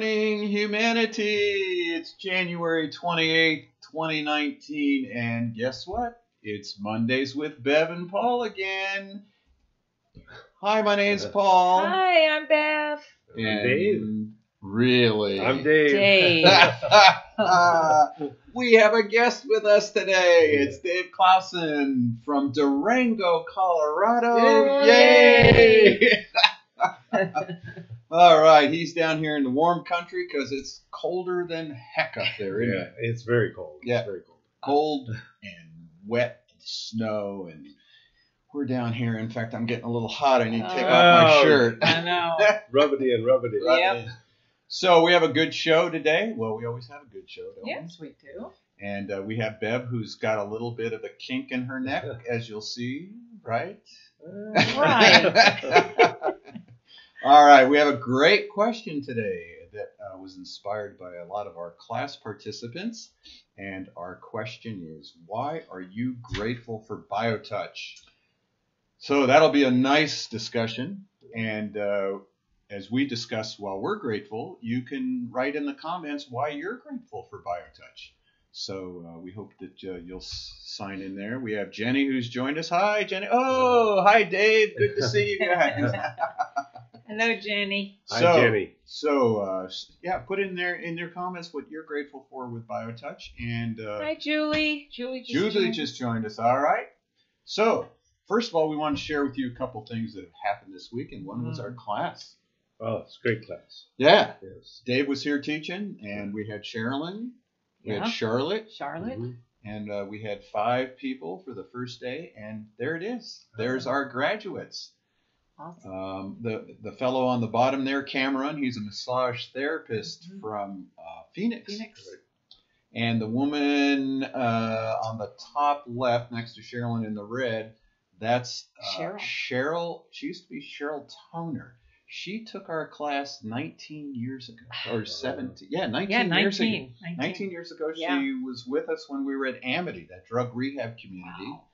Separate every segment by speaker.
Speaker 1: Infinity. It's January 28th, 2019. And guess what? It's Mondays with Bev and Paul again. Hi, my name's Paul.
Speaker 2: Hi, I'm Bev.
Speaker 1: And
Speaker 3: Dave.
Speaker 1: Really?
Speaker 3: I'm Dave.
Speaker 2: Dave.
Speaker 1: we have a guest with us today. It's Dave Clausen from Durango, Colorado.
Speaker 3: Yay!
Speaker 1: Yay! All right, he's down here in the warm country because it's colder than heck up there, isn't
Speaker 3: Yeah,
Speaker 1: it?
Speaker 3: it's very cold.
Speaker 1: Yeah.
Speaker 3: It's very cold.
Speaker 1: Cold and wet and snow, and we're down here. In fact, I'm getting a little hot. I need to take off my
Speaker 3: Oh.
Speaker 1: shirt.
Speaker 2: I know.
Speaker 3: Rub it in, rub it in.
Speaker 2: Yep.
Speaker 1: So we have a good show today. Well, we always have a good show, don't we?
Speaker 2: yes, we do.
Speaker 1: And uh, we have Bev, who's got a little bit of a kink in her neck, as you'll see, right?
Speaker 2: Right.
Speaker 1: All right, we have a great question today that uh, was inspired by a lot of our class participants. And our question is Why are you grateful for BioTouch? So that'll be a nice discussion. And uh, as we discuss while we're grateful, you can write in the comments why you're grateful for BioTouch. So uh, we hope that uh, you'll sign in there. We have Jenny who's joined us. Hi, Jenny. Oh, hi, Dave. Good to see you guys.
Speaker 2: Hello, Jenny.
Speaker 3: Hi,
Speaker 1: so,
Speaker 3: Jenny.
Speaker 1: so uh, yeah, put in there in their comments what you're grateful for with BioTouch. And uh,
Speaker 2: Hi, Julie. Julie just
Speaker 1: Julie
Speaker 2: joined.
Speaker 1: just joined us. All right. So first of all, we want to share with you a couple things that have happened this week, and one was
Speaker 2: Mm.
Speaker 1: our class.
Speaker 3: Oh, it's great class.
Speaker 1: Yeah,
Speaker 3: Yes.
Speaker 1: Dave was here teaching, and we had Sherilyn, we
Speaker 2: Yeah.
Speaker 1: had Charlotte,
Speaker 2: Charlotte.
Speaker 3: Mhm.
Speaker 1: and uh, we had five people for the first day, and there it is. There's our graduates.
Speaker 2: Awesome.
Speaker 1: Um, the the fellow on the bottom there, Cameron, he's a massage therapist
Speaker 2: Mhm.
Speaker 1: from uh, Phoenix.
Speaker 2: Phoenix.
Speaker 1: And the woman uh, on the top left, next to Sherilyn in the red, that's uh,
Speaker 2: Cheryl.
Speaker 1: Cheryl. She used to be Cheryl Toner. She took our class 19 years ago, or 17. Yeah, 19
Speaker 2: Yeah,
Speaker 1: years ago.
Speaker 2: 19. 19.
Speaker 1: 19 years ago,
Speaker 2: Yeah.
Speaker 1: she was with us when we were at Amity, that drug rehab community.
Speaker 2: Wow.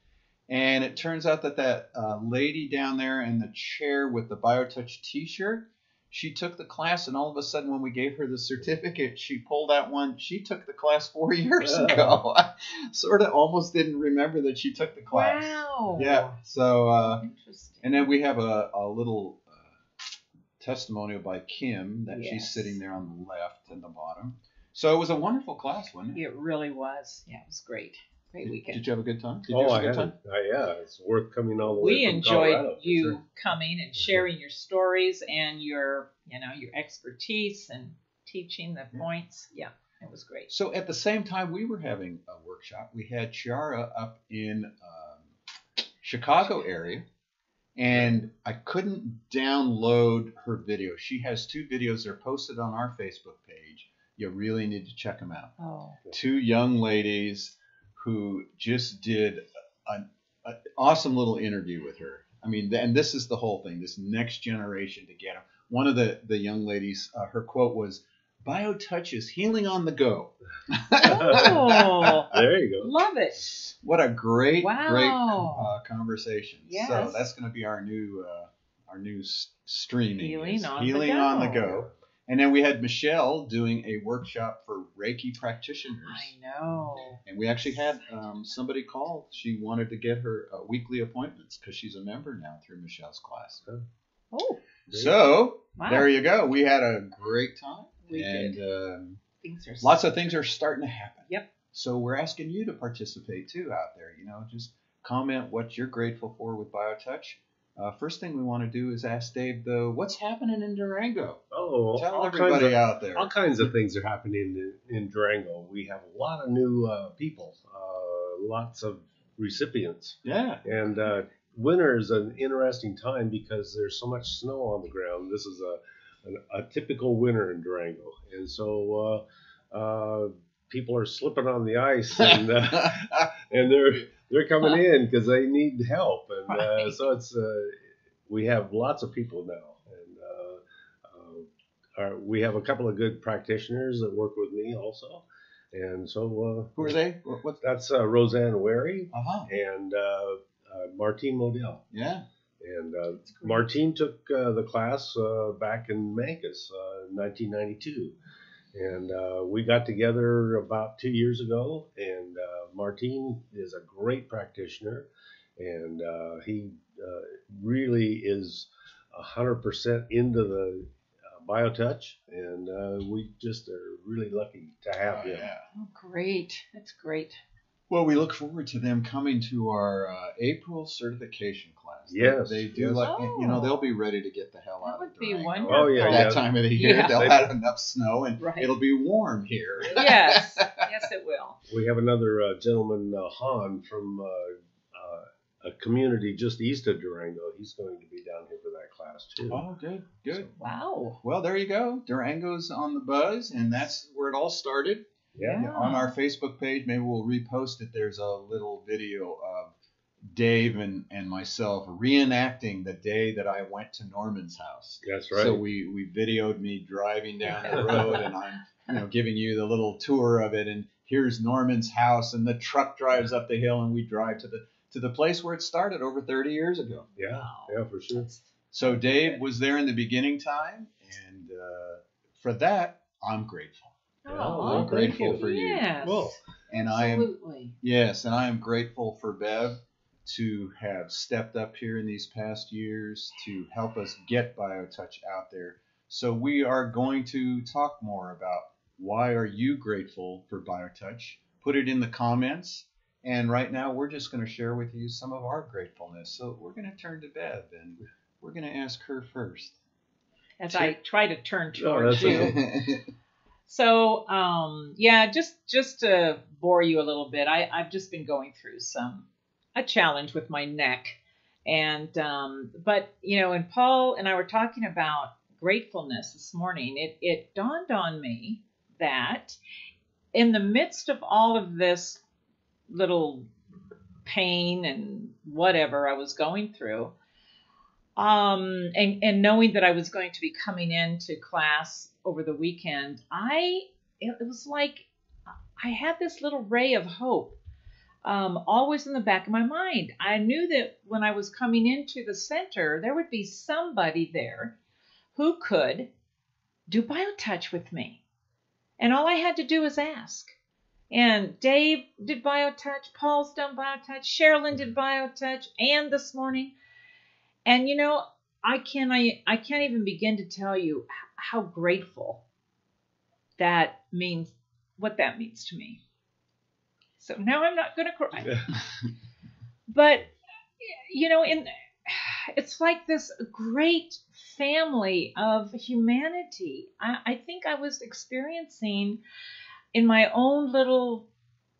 Speaker 1: And it turns out that that uh, lady down there in the chair with the BioTouch T-shirt, she took the class, and all of a sudden, when we gave her the certificate, she pulled out one. She took the class four years
Speaker 3: Oh.
Speaker 1: ago. I sort of almost didn't remember that she took the class.
Speaker 2: Wow.
Speaker 1: Yeah. So, uh,
Speaker 2: Interesting.
Speaker 1: and then we have a, a little uh, testimonial by Kim that she's sitting there on the left and the bottom. So it was a wonderful class, wasn't it?
Speaker 2: It really was. Yeah, it was great. Great
Speaker 1: Did,
Speaker 2: weekend.
Speaker 1: did you have a good time? Did you
Speaker 3: Oh,
Speaker 1: have
Speaker 3: I
Speaker 1: a good
Speaker 3: had
Speaker 1: time?
Speaker 3: Uh, yeah, it's worth coming all the way
Speaker 2: we
Speaker 3: from
Speaker 2: enjoyed
Speaker 3: Colorado, for
Speaker 2: you
Speaker 3: sure.
Speaker 2: coming and sharing your stories and your, you know, your expertise and teaching the
Speaker 1: Yeah.
Speaker 2: points. Yeah, it was great.
Speaker 1: So at the same time we were having a workshop, we had Chiara up in um, Chicago area, and I couldn't download her video. She has two videos. They're posted on our Facebook page. You really need to check them out.
Speaker 2: Oh,
Speaker 1: Two young ladies who just did an, an awesome little interview with her. I mean, and this is the whole thing. This next generation to get them. One of the the young ladies, uh, her quote was, "BioTouch is healing on the go."
Speaker 2: Oh.
Speaker 3: there you go.
Speaker 2: love it.
Speaker 1: What a great,
Speaker 2: Wow.
Speaker 1: great uh, conversation. So that's going to be our new, uh, our new streaming.
Speaker 2: Healing on the
Speaker 1: healing on the
Speaker 2: go.
Speaker 1: Go. And then we had Michelle doing a workshop for Reiki practitioners.
Speaker 2: I know.
Speaker 1: And we actually had um, somebody call. She wanted to get her uh, weekly appointments because she's a member now through Michelle's class.
Speaker 2: Oh,
Speaker 1: So
Speaker 2: wow.
Speaker 1: there you go. We had a great time.
Speaker 2: We
Speaker 1: and
Speaker 2: did.
Speaker 1: Um,
Speaker 2: Things are
Speaker 1: lots of things are starting to happen.
Speaker 2: Yep.
Speaker 1: So we're asking you to participate too out there. You know, just comment what you're grateful for with BioTouch. Uh, first thing we want to do is ask Dave, though, what's happening in Durango?
Speaker 3: Oh,
Speaker 1: Tell
Speaker 3: all
Speaker 1: everybody
Speaker 3: kinds of,
Speaker 1: out there.
Speaker 3: all kinds of things are happening in, in Durango. We have a lot of new uh, people, uh, lots of recipients.
Speaker 1: Yeah.
Speaker 3: And uh, winter is an interesting time because there's so much snow on the ground. This is a, a, a typical winter in Durango, and so uh, uh, people are slipping on the ice, and uh, and they're they're coming in because they need help, and uh, so it's uh, we have lots of people now, and uh, uh, our, we have a couple of good practitioners that work with me also, and so uh,
Speaker 1: Who are they? What? what?
Speaker 3: that's uh, Roseanne Wary
Speaker 1: Uh huh.
Speaker 3: and uh, uh, Martine Modell.
Speaker 1: Yeah.
Speaker 3: And uh, Martine took uh, the class uh, back in Mancos, uh, in 1992. And uh, we got together about two years ago, and uh, Martine is a great practitioner, and uh, he uh, really is 100% into the uh, BioTouch, and uh, we just are really lucky to have
Speaker 1: Oh,
Speaker 3: him.
Speaker 1: yeah.
Speaker 2: Oh, great. That's great.
Speaker 1: Well, we look forward to them coming to our uh, April certification class. They-
Speaker 3: Yes,
Speaker 1: they, do
Speaker 3: yes.
Speaker 1: like you know
Speaker 2: Oh.
Speaker 1: they'll be ready to get the hell
Speaker 2: That
Speaker 1: out
Speaker 2: would
Speaker 1: of
Speaker 2: be
Speaker 1: Durango.
Speaker 2: wonderful.
Speaker 3: Oh, yeah,
Speaker 1: At
Speaker 3: yeah.
Speaker 1: that time of the year,
Speaker 2: Yeah.
Speaker 1: they'll
Speaker 3: They-
Speaker 1: have enough snow and
Speaker 2: Right.
Speaker 1: it'll be warm here.
Speaker 2: Yes. yes, it will.
Speaker 3: We have another uh, gentleman, uh, Han, from uh, uh, a community just east of Durango. He's going to be down here for that class too.
Speaker 1: Oh, good, good.
Speaker 2: Wow.
Speaker 1: Well, there you go. Durango's on the buzz, and that's where it all started.
Speaker 3: Yeah.
Speaker 2: Yeah.
Speaker 1: On our Facebook page, maybe we'll repost it. There's a little video of Dave and, and myself reenacting the day that I went to Norman's house.
Speaker 3: That's right.
Speaker 1: So we, we videoed me driving down the road, and I'm you know giving you the little tour of it. And here's Norman's house, and the truck drives up the hill, and we drive to the to the place where it started over 30 years ago.
Speaker 3: yeah,
Speaker 2: Wow.
Speaker 3: yeah, for sure.
Speaker 1: So Dave was there in the beginning time, and uh, for that I'm grateful.
Speaker 2: Oh,
Speaker 1: I'm grateful
Speaker 3: you.
Speaker 1: for you.
Speaker 2: Yes.
Speaker 3: Well,
Speaker 1: And I am
Speaker 2: Absolutely.
Speaker 1: yes, and I am grateful for Bev to have stepped up here in these past years to help us get BioTouch out there. So we are going to talk more about why are you grateful for BioTouch? Put it in the comments. And right now we're just going to share with you some of our gratefulness. So we're going to turn to Bev and we're going to ask her first.
Speaker 2: As I try to turn
Speaker 3: Oh,
Speaker 2: towards
Speaker 3: that's
Speaker 2: you. So, um, yeah, just just to bore you a little bit, I, I've just been going through some a challenge with my neck, and um, but you know, and Paul and I were talking about gratefulness this morning. It it dawned on me that in the midst of all of this little pain and whatever I was going through, um, and and knowing that I was going to be coming into class over the weekend, I it, was like I had this little ray of hope um, always in the back of my mind. I knew that when I was coming into the center, there would be somebody there who could do BioTouch with me, and all I had to do was ask. And Dave did BioTouch, Paul's done BioTouch, Sherilyn did BioTouch, and this morning. And you know, I can I I can't even begin to tell you how grateful that means what that means to me. So now I'm not going to cry. But you know, in it's like this great family of humanity. I, I think I was experiencing in my own little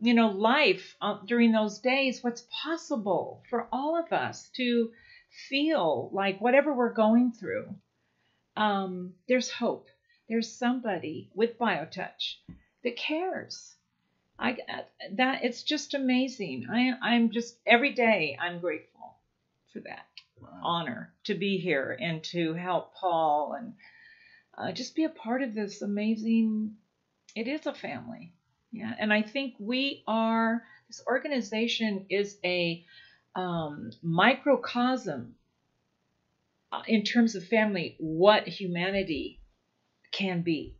Speaker 2: you know life uh, during those days what's possible for all of us to feel like whatever we're going through um, there's hope there's somebody with biotouch that cares i that it's just amazing. I i'm just every day i'm grateful for that
Speaker 1: Wow.
Speaker 2: honor to be here and to help paul and uh, just be a part of this amazing it is a family. Yeah and i think we are this organization is a um, microcosm uh, in terms of family what humanity can be.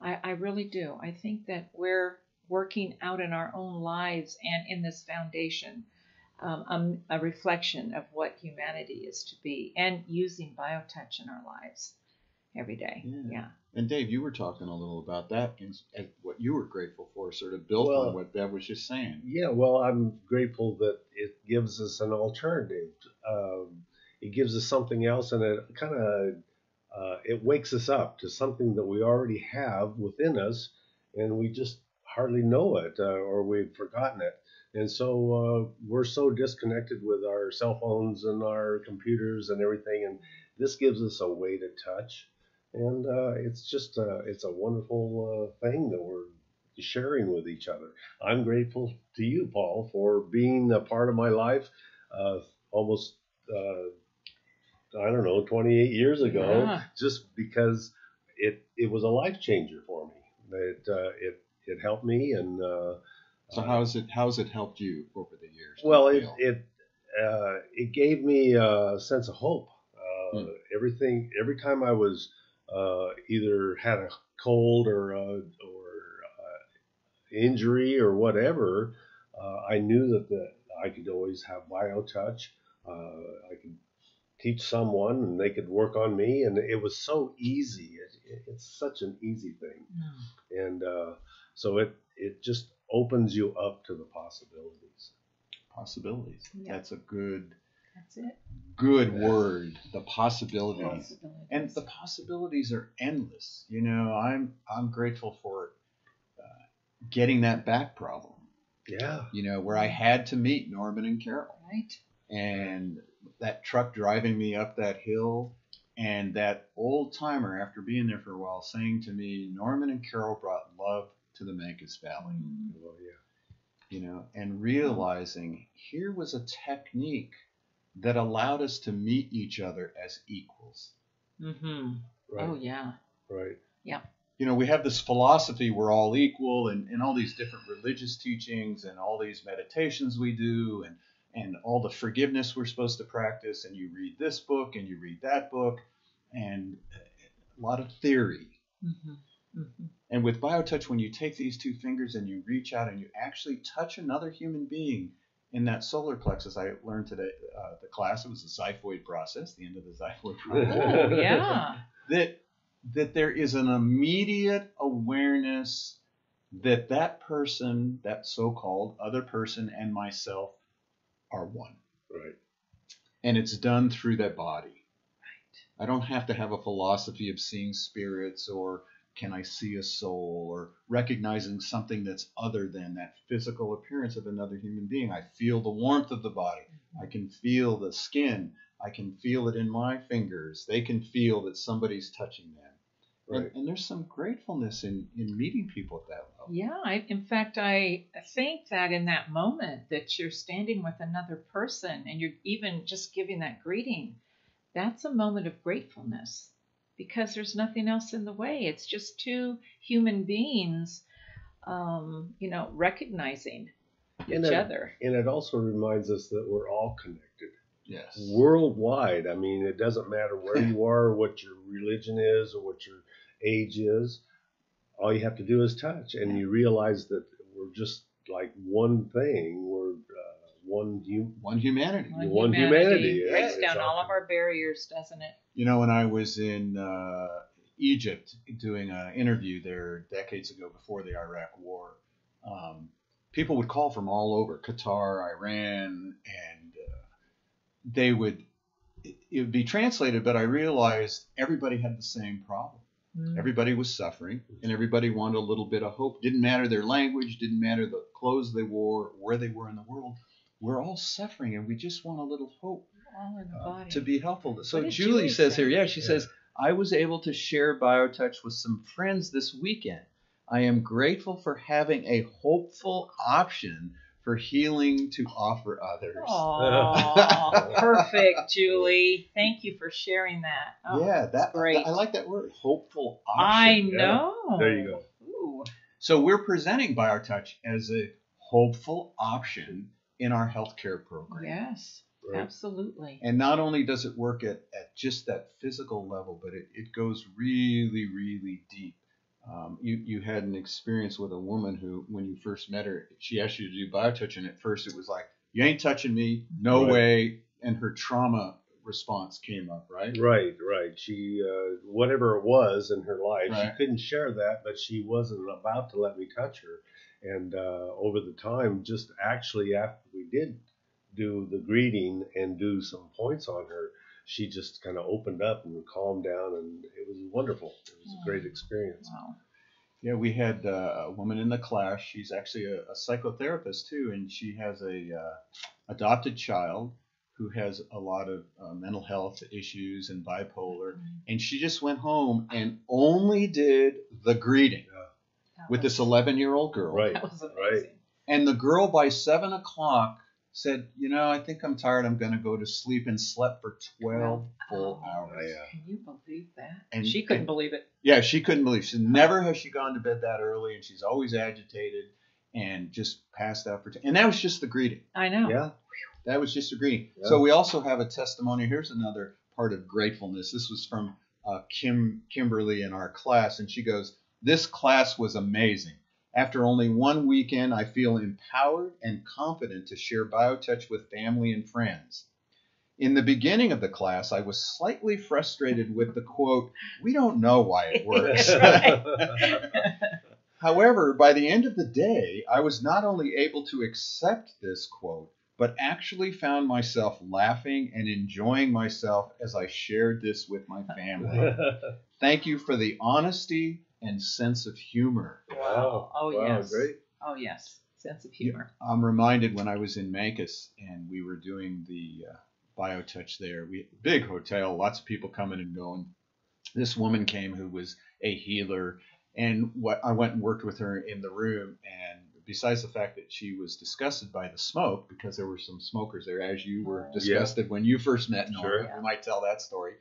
Speaker 2: I, I really do. I think that we're working out in our own lives and in this foundation um, um, a reflection of what humanity is to be and using biotouch in our lives every day
Speaker 1: Yeah.
Speaker 2: yeah
Speaker 1: And Dave, you were talking a little about that and, and what you were grateful for, sort of built
Speaker 3: Well-
Speaker 1: on what Bev was just saying.
Speaker 3: Yeah, well, I'm grateful that it gives us an alternative. Um, it gives us something else, and it kind of uh, it wakes us up to something that we already have within us, and we just hardly know it uh, or we've forgotten it. And so uh, we're so disconnected with our cell phones and our computers and everything, and this gives us a way to touch. And uh, it's just uh, it's a wonderful uh, thing that we're sharing with each other. I'm grateful to you, Paul, for being a part of my life uh, almost, uh, I don't know, 28 years ago,
Speaker 2: Yeah.
Speaker 3: just because it, it was a life changer for me. It, uh, it, it helped me. And uh,
Speaker 1: So how's it how's it helped you over the years?
Speaker 3: well, it, it, uh, it gave me a sense of hope. Uh,
Speaker 1: Hmm.
Speaker 3: Everything, every time I was uh, either had a cold or uh, or uh, injury or whatever, uh, I knew that the, I could always have BioTouch. Uh, I could teach someone and they could work on me, and it was so easy. It, it, it's such an easy thing,
Speaker 2: Mm.
Speaker 3: and uh, so it it just opens you up to the possibilities.
Speaker 1: Possibilities.
Speaker 2: Yeah.
Speaker 1: That's a good
Speaker 2: That's it.
Speaker 1: good
Speaker 3: Yeah.
Speaker 1: word. The possibilities.
Speaker 2: Possibilities.
Speaker 1: and the possibilities are endless. You know, I'm I'm grateful for uh, getting that back problem.
Speaker 3: Yeah.
Speaker 1: You know, where I had to meet Norman and Carol,
Speaker 2: right.
Speaker 1: and that truck driving me up that hill, and that old timer after being there for a while saying to me, Norman and Carol brought love to the Mancos Valley.
Speaker 2: Mm.
Speaker 3: Well, yeah.
Speaker 1: You know, and realizing here was a technique that allowed us to meet each other as equals.
Speaker 2: Mm-hmm.
Speaker 3: Right.
Speaker 2: Oh yeah.
Speaker 3: Right. Yeah.
Speaker 1: You know, we have this philosophy we're all equal and, and all these different religious teachings and all these meditations we do and, and all the forgiveness we're supposed to practice. And you read this book and you read that book and a lot of theory.
Speaker 2: Mm-hmm. Mm-hmm.
Speaker 1: And with BioTouch, when you take these two fingers and you reach out and you actually touch another human being in that solar plexus, I learned today, uh, the class, it was the xiphoid process, the end of the xiphoid process
Speaker 2: Oh yeah.
Speaker 1: that that there is an immediate awareness that that person, that so-called other person, and myself are one,
Speaker 3: Right.
Speaker 1: and it's done through that body. Right. I don't have to have a philosophy of seeing spirits or can I see a soul or recognizing something that's other than that physical appearance of another human being. I feel the warmth of the body. I can feel the skin. I can feel it in my fingers. They can feel that somebody's touching them.
Speaker 3: Right.
Speaker 1: And, and there's some gratefulness in, in meeting people at that level.
Speaker 2: Yeah, I, in fact, I think that in that moment that you're standing with another person and you're even just giving that greeting, that's a moment of gratefulness because there's nothing else in the way. It's just two human beings, um, you know, recognizing
Speaker 3: And
Speaker 2: each
Speaker 3: it-
Speaker 2: other.
Speaker 3: And it also reminds us that we're all connected
Speaker 1: Yes.
Speaker 3: worldwide. I mean, it doesn't matter where you are, what your religion is, or what your age is. All you have to do is touch, and you realize that we're just like one thing. We're one hum-
Speaker 1: One humanity.
Speaker 2: One
Speaker 3: One humanity, yeah,
Speaker 2: breaks
Speaker 3: it's
Speaker 2: down all
Speaker 3: all-
Speaker 2: of our barriers, doesn't it?
Speaker 1: You know, when I was in uh, Egypt doing an interview there decades ago before the Iraq War, um, people would call from all over Qatar, Iran, and uh, they would, it, it would be translated, but I realized everybody had the same problem.
Speaker 2: Mm.
Speaker 1: Everybody was suffering, and everybody wanted a little bit of hope. Didn't matter their language, didn't matter the clothes they wore, where they were in the world. We're all suffering, and we just want a little hope
Speaker 2: all in the
Speaker 1: uh, to be helpful. So
Speaker 2: What did
Speaker 1: Julie
Speaker 2: Julie
Speaker 1: says
Speaker 2: say?
Speaker 1: here, yeah, she
Speaker 3: Yeah.
Speaker 1: says, I was able to share BioTouch with some friends this weekend. I am grateful for having a hopeful option for healing to offer others.
Speaker 2: Aw, perfect, Julie. Thank you for sharing that. Oh,
Speaker 1: yeah, that
Speaker 2: great.
Speaker 1: I like that word, hopeful option.
Speaker 2: I
Speaker 3: yeah.
Speaker 2: know.
Speaker 3: There you go.
Speaker 2: Ooh.
Speaker 1: So we're presenting BioTouch as a hopeful option in our healthcare program.
Speaker 2: Yes,
Speaker 3: Right.
Speaker 2: absolutely.
Speaker 1: And not only does it work at, at just that physical level, but it, it goes really, really deep. Um, you, you had an experience with a woman who, when you first met her, she asked you to do biotouch, and at first it was like, You ain't touching me, no
Speaker 3: Right.
Speaker 1: way. And her trauma response came up, right?
Speaker 3: Right, right. She, uh, whatever it was in her life,
Speaker 1: Right.
Speaker 3: she couldn't share that, but she wasn't about to let me touch her. And uh, over the time, just actually after we did do the greeting and do some points on her, she just kind of opened up and calmed down, and it was wonderful. It was a great experience.
Speaker 2: Wow.
Speaker 1: Yeah, we had uh, a woman in the class. She's actually a, a psychotherapist too, and she has a uh, adopted child who has a lot of uh, mental health issues and bipolar. And she just went home and only did the greeting
Speaker 2: That
Speaker 1: with this 11 year old girl.
Speaker 3: Right.
Speaker 2: That was
Speaker 3: right.
Speaker 1: And the girl by seven o'clock said, "You know, I think I'm tired. I'm going to go to sleep." And slept for 12 full
Speaker 2: Oh.
Speaker 1: hours.
Speaker 3: Yeah.
Speaker 2: Can you believe that?
Speaker 1: And-
Speaker 2: she couldn't
Speaker 1: and-
Speaker 2: believe it.
Speaker 1: Yeah, she couldn't believe. She never has she gone to bed that early, and she's always agitated and just passed out for. T- and that was just the greeting.
Speaker 2: I know.
Speaker 3: Yeah.
Speaker 1: That was just a greeting.
Speaker 3: Yeah.
Speaker 1: So we also have a testimony. Here's another part of gratefulness. This was from uh, Kim Kimberly in our class, and she goes, "This class was amazing. After only one weekend, I feel empowered and confident to share BioTouch with family and friends." In the beginning of the class, I was slightly frustrated with the quote, "We don't know why it works." However, by the end of the day, I was not only able to accept this quote, but actually found myself laughing and enjoying myself as I shared this with my family. Thank you for the honesty and sense of humor.
Speaker 2: Wow. Oh,
Speaker 3: wow,
Speaker 2: yes.
Speaker 3: Great.
Speaker 2: Oh yes. Sense of humor.
Speaker 1: I'm reminded when I was in Mancos and we were doing the uh, BioTouch there. We big hotel, lots of people coming and going. This woman came who was a healer, and what I went and worked with her in the room. And besides the fact that she was disgusted by the smoke because there were some smokers there, as you were
Speaker 2: Oh.
Speaker 1: disgusted when you first met Norma,
Speaker 3: Sure.
Speaker 1: you might tell that story.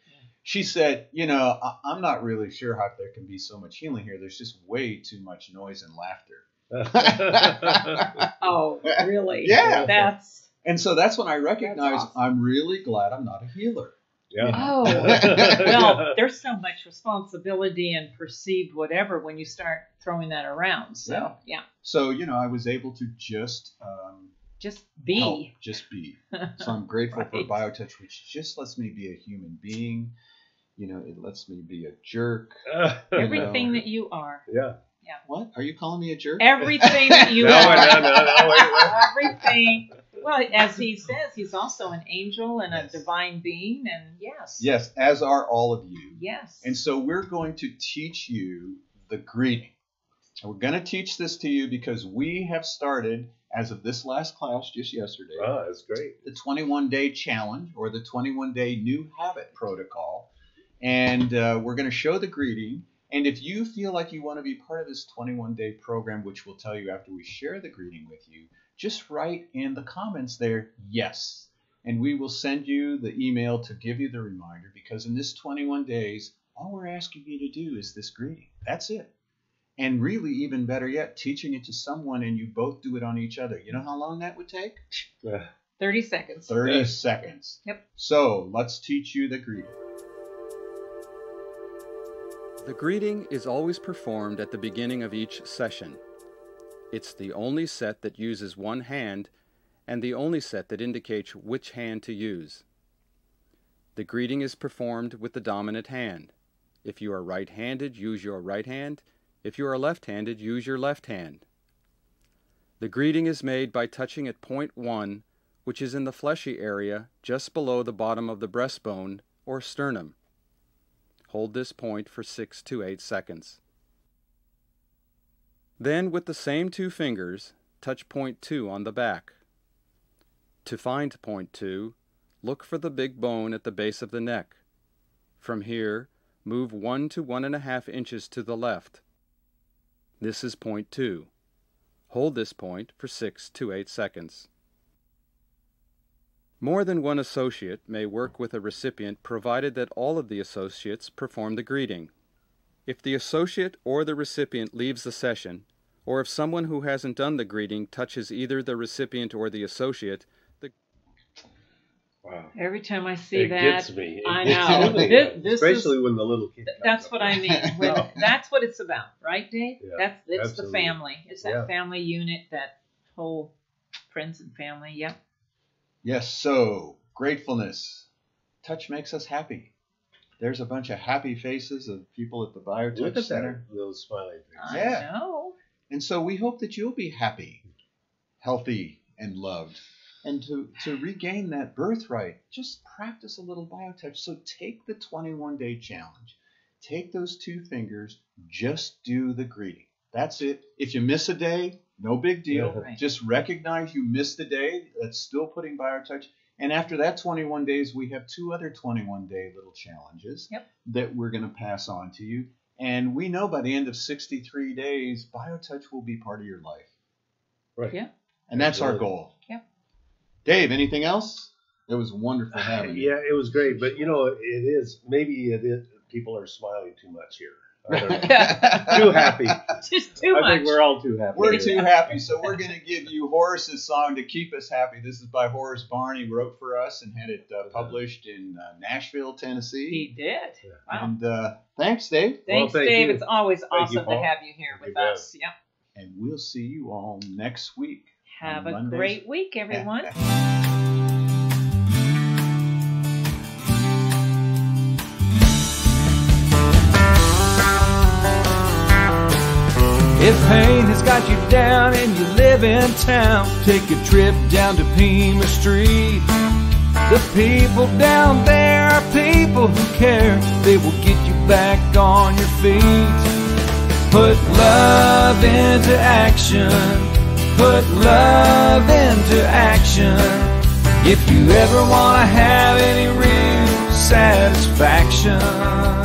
Speaker 1: She said, "You know, I- I'm not really sure how there can be so much healing here. There's just way too much noise and laughter."
Speaker 2: Oh, really?
Speaker 1: Yeah.
Speaker 2: That's
Speaker 1: And so that's when I recognize
Speaker 2: awesome.
Speaker 1: I'm really glad I'm not a healer.
Speaker 3: yeah.
Speaker 2: Oh, well, there's so much responsibility and perceived whatever when you start throwing that around. So,
Speaker 1: Yeah.
Speaker 2: yeah,
Speaker 1: So, you know, I was able to just um,
Speaker 2: just
Speaker 1: help,
Speaker 2: be.
Speaker 1: just be. So I'm grateful for
Speaker 2: Right.
Speaker 1: BioTouch, which just lets me be a human being. You know, it lets me be a jerk.
Speaker 2: Everything that you are.
Speaker 3: Yeah. Yeah.
Speaker 1: What? Are you calling me a jerk?
Speaker 2: Everything that you
Speaker 3: No,
Speaker 2: are.
Speaker 3: no, no, no, wait, wait.
Speaker 2: Everything. Well, as he says, he's also an angel and
Speaker 1: Yes.
Speaker 2: a divine being, and yes.
Speaker 1: Yes, as are all of you.
Speaker 2: Yes.
Speaker 1: And so we're going to teach you the greeting. And we're going to teach this to you because we have started, as of this last class just yesterday,
Speaker 3: Ah, that's great.
Speaker 1: the 21 day challenge or the 21 day new habit protocol. And uh, we're going to show the greeting. And if you feel like you want to be part of this 21 day program, which we'll tell you after we share the greeting with you, just write in the comments there, yes. And we will send you the email to give you the reminder because in this 21 days, all we're asking you to do is this greeting. That's it. And really, even better yet, teaching it to someone and you both do it on each other. You know how long that would take?
Speaker 2: 30 seconds.
Speaker 1: 30
Speaker 3: Yeah.
Speaker 1: seconds.
Speaker 2: Yep.
Speaker 1: So let's teach you the greeting.
Speaker 4: The greeting is always performed at the beginning of each session. It's the only set that uses one hand and the only set that indicates which hand to use. The greeting is performed with the dominant hand. If you are right handed, use your right hand. If you are left handed, use your left hand. The greeting is made by touching at point 1, which is in the fleshy area just below the bottom of the breastbone or sternum. Hold this point for 6 to 8 seconds. Then, with the same two fingers, touch point 2 on the back. To find point 2, look for the big bone at the base of the neck. From here, move 1 to 1.5 inches to the left. This is point 2. Hold this point for 6 to 8 seconds. More than one associate may work with a recipient provided that all of the associates perform the greeting. If the associate or the recipient leaves the session, or if someone who hasn't done the greeting touches either the recipient or the associate,
Speaker 3: Wow.
Speaker 2: Every time I see
Speaker 3: it
Speaker 2: that,
Speaker 3: gets me. It
Speaker 2: I know.
Speaker 3: me.
Speaker 2: This- this
Speaker 3: Especially
Speaker 2: is-
Speaker 3: when the little kid. comes
Speaker 2: that's
Speaker 3: up
Speaker 2: what
Speaker 3: there.
Speaker 2: I mean. When, that's what it's about, right, Dave?
Speaker 3: Yeah,
Speaker 2: that's it's
Speaker 3: absolutely.
Speaker 2: the family. It's that
Speaker 3: Yeah.
Speaker 2: family unit, that whole friends and family. Yep.
Speaker 1: Yes, so gratefulness. Touch makes us happy. There's a bunch of happy faces of people at the BioTouch
Speaker 3: Look at
Speaker 1: Center.
Speaker 3: that. Those smiling faces.
Speaker 1: Yeah.
Speaker 2: I know.
Speaker 1: And so we hope that you'll be happy, healthy, and loved. And to, to regain that birthright, just practice a little biotouch. So take the 21 day challenge. Take those two fingers, just do the greeting. That's it. If you miss a day, no big deal.
Speaker 3: Yeah.
Speaker 2: Right.
Speaker 1: Just recognize you missed a day. That's still putting biotouch. And after that 21 days, we have two other 21 day little challenges
Speaker 2: Yep.
Speaker 1: that we're going to pass on to you. And we know by the end of 63 days, BioTouch will be part of your life.
Speaker 3: Right.
Speaker 2: Yeah.
Speaker 1: And that's our goal.
Speaker 2: Yep.
Speaker 1: Dave, anything else? It was wonderful having you.
Speaker 3: Yeah, it was great, but you know, it is maybe it is people are smiling too much here. too happy.
Speaker 2: Just too
Speaker 3: I
Speaker 2: much.
Speaker 3: think we're all too happy.
Speaker 1: We're too happy, so we're going to give you Horace's song to keep us happy. This is by Horace Barn. He wrote for us and had it uh, published in uh, Nashville, Tennessee.
Speaker 2: he did. Wow.
Speaker 1: And uh, thanks, Dave.
Speaker 2: Thanks,
Speaker 3: thank
Speaker 2: Dave.
Speaker 3: you.
Speaker 2: It's always
Speaker 3: Thank you,
Speaker 2: awesome to have you here
Speaker 3: You
Speaker 2: with
Speaker 3: bet.
Speaker 2: us. Yep.
Speaker 1: And we'll see you all next week.
Speaker 2: Have a
Speaker 1: Mondays.
Speaker 2: great week, everyone.
Speaker 5: If pain has got you down and you live in town, take a trip down to Pima Street. The people down there are people who care. They will get you back on your feet. Put love into action. Put love into action. If you ever want to have any real satisfaction.